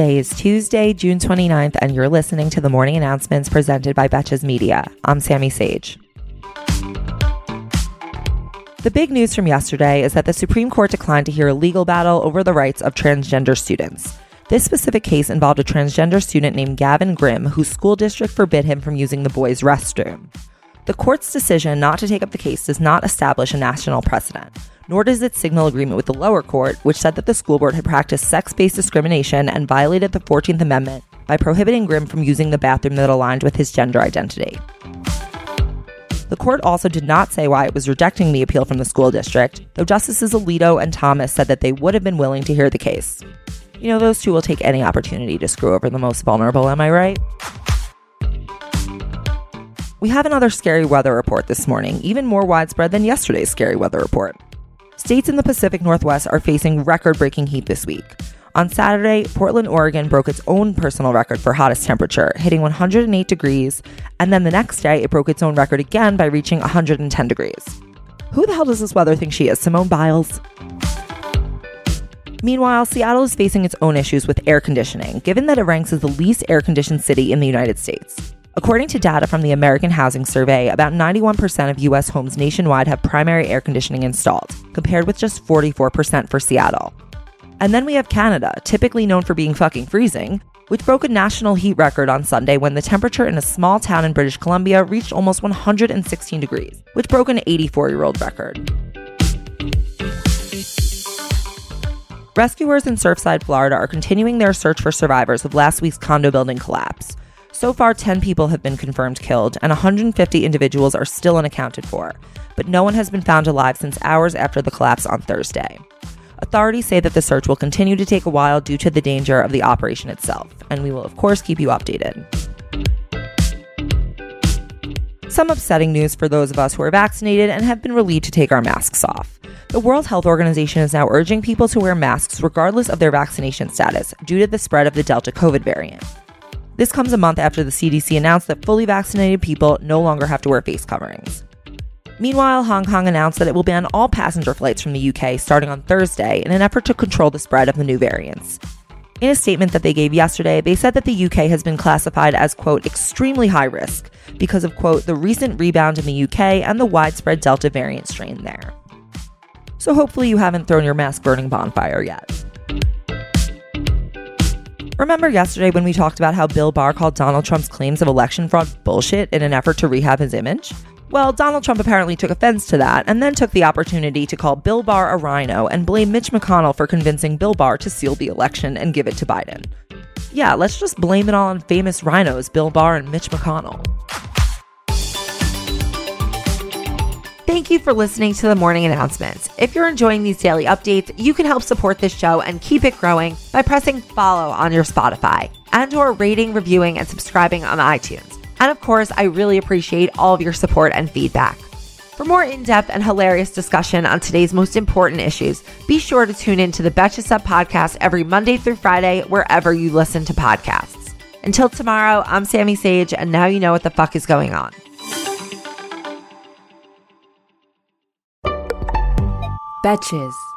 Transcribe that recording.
Today is Tuesday, June 29th, and you're listening to the morning announcements presented by Betches Media. I'm Sammy Sage. The big news from yesterday is that the Supreme Court declined to hear a legal battle over the rights of transgender students. This specific case involved a transgender student named Gavin Grimm, whose school district forbid him from using the boys' restroom. The court's decision not to take up the case does not establish a national precedent nor does it signal agreement with the lower court, which said that the school board had practiced sex based discrimination and violated the 14th Amendment by prohibiting Grimm from using the bathroom that aligned with his gender identity. The court also did not say why it was rejecting the appeal from the school district, though Justices Alito and Thomas said that they would have been willing to hear the case. You know, those two will take any opportunity to screw over the most vulnerable, am I right? We have another scary weather report this morning, even more widespread than yesterday's scary weather report. States in the Pacific Northwest are facing record breaking heat this week. On Saturday, Portland, Oregon broke its own personal record for hottest temperature, hitting 108 degrees, and then the next day it broke its own record again by reaching 110 degrees. Who the hell does this weather think she is? Simone Biles? Meanwhile, Seattle is facing its own issues with air conditioning, given that it ranks as the least air conditioned city in the United States. According to data from the American Housing Survey, about 91% of US homes nationwide have primary air conditioning installed, compared with just 44% for Seattle. And then we have Canada, typically known for being fucking freezing, which broke a national heat record on Sunday when the temperature in a small town in British Columbia reached almost 116 degrees, which broke an 84 year old record. Rescuers in Surfside, Florida are continuing their search for survivors of last week's condo building collapse. So far, 10 people have been confirmed killed, and 150 individuals are still unaccounted for, but no one has been found alive since hours after the collapse on Thursday. Authorities say that the search will continue to take a while due to the danger of the operation itself, and we will, of course, keep you updated. Some upsetting news for those of us who are vaccinated and have been relieved to take our masks off. The World Health Organization is now urging people to wear masks regardless of their vaccination status due to the spread of the Delta COVID variant. This comes a month after the CDC announced that fully vaccinated people no longer have to wear face coverings. Meanwhile, Hong Kong announced that it will ban all passenger flights from the UK starting on Thursday in an effort to control the spread of the new variants. In a statement that they gave yesterday, they said that the UK has been classified as, quote, extremely high risk because of, quote, the recent rebound in the UK and the widespread Delta variant strain there. So hopefully you haven't thrown your mask burning bonfire yet. Remember yesterday when we talked about how Bill Barr called Donald Trump's claims of election fraud bullshit in an effort to rehab his image? Well, Donald Trump apparently took offense to that and then took the opportunity to call Bill Barr a rhino and blame Mitch McConnell for convincing Bill Barr to seal the election and give it to Biden. Yeah, let's just blame it all on famous rhinos Bill Barr and Mitch McConnell. Thank you for listening to the morning announcements. If you're enjoying these daily updates, you can help support this show and keep it growing by pressing follow on your Spotify and or rating, reviewing, and subscribing on iTunes. And of course, I really appreciate all of your support and feedback. For more in-depth and hilarious discussion on today's most important issues, be sure to tune in to the Betches Sup podcast every Monday through Friday, wherever you listen to podcasts. Until tomorrow, I'm Sammy Sage, and now you know what the fuck is going on. Betches.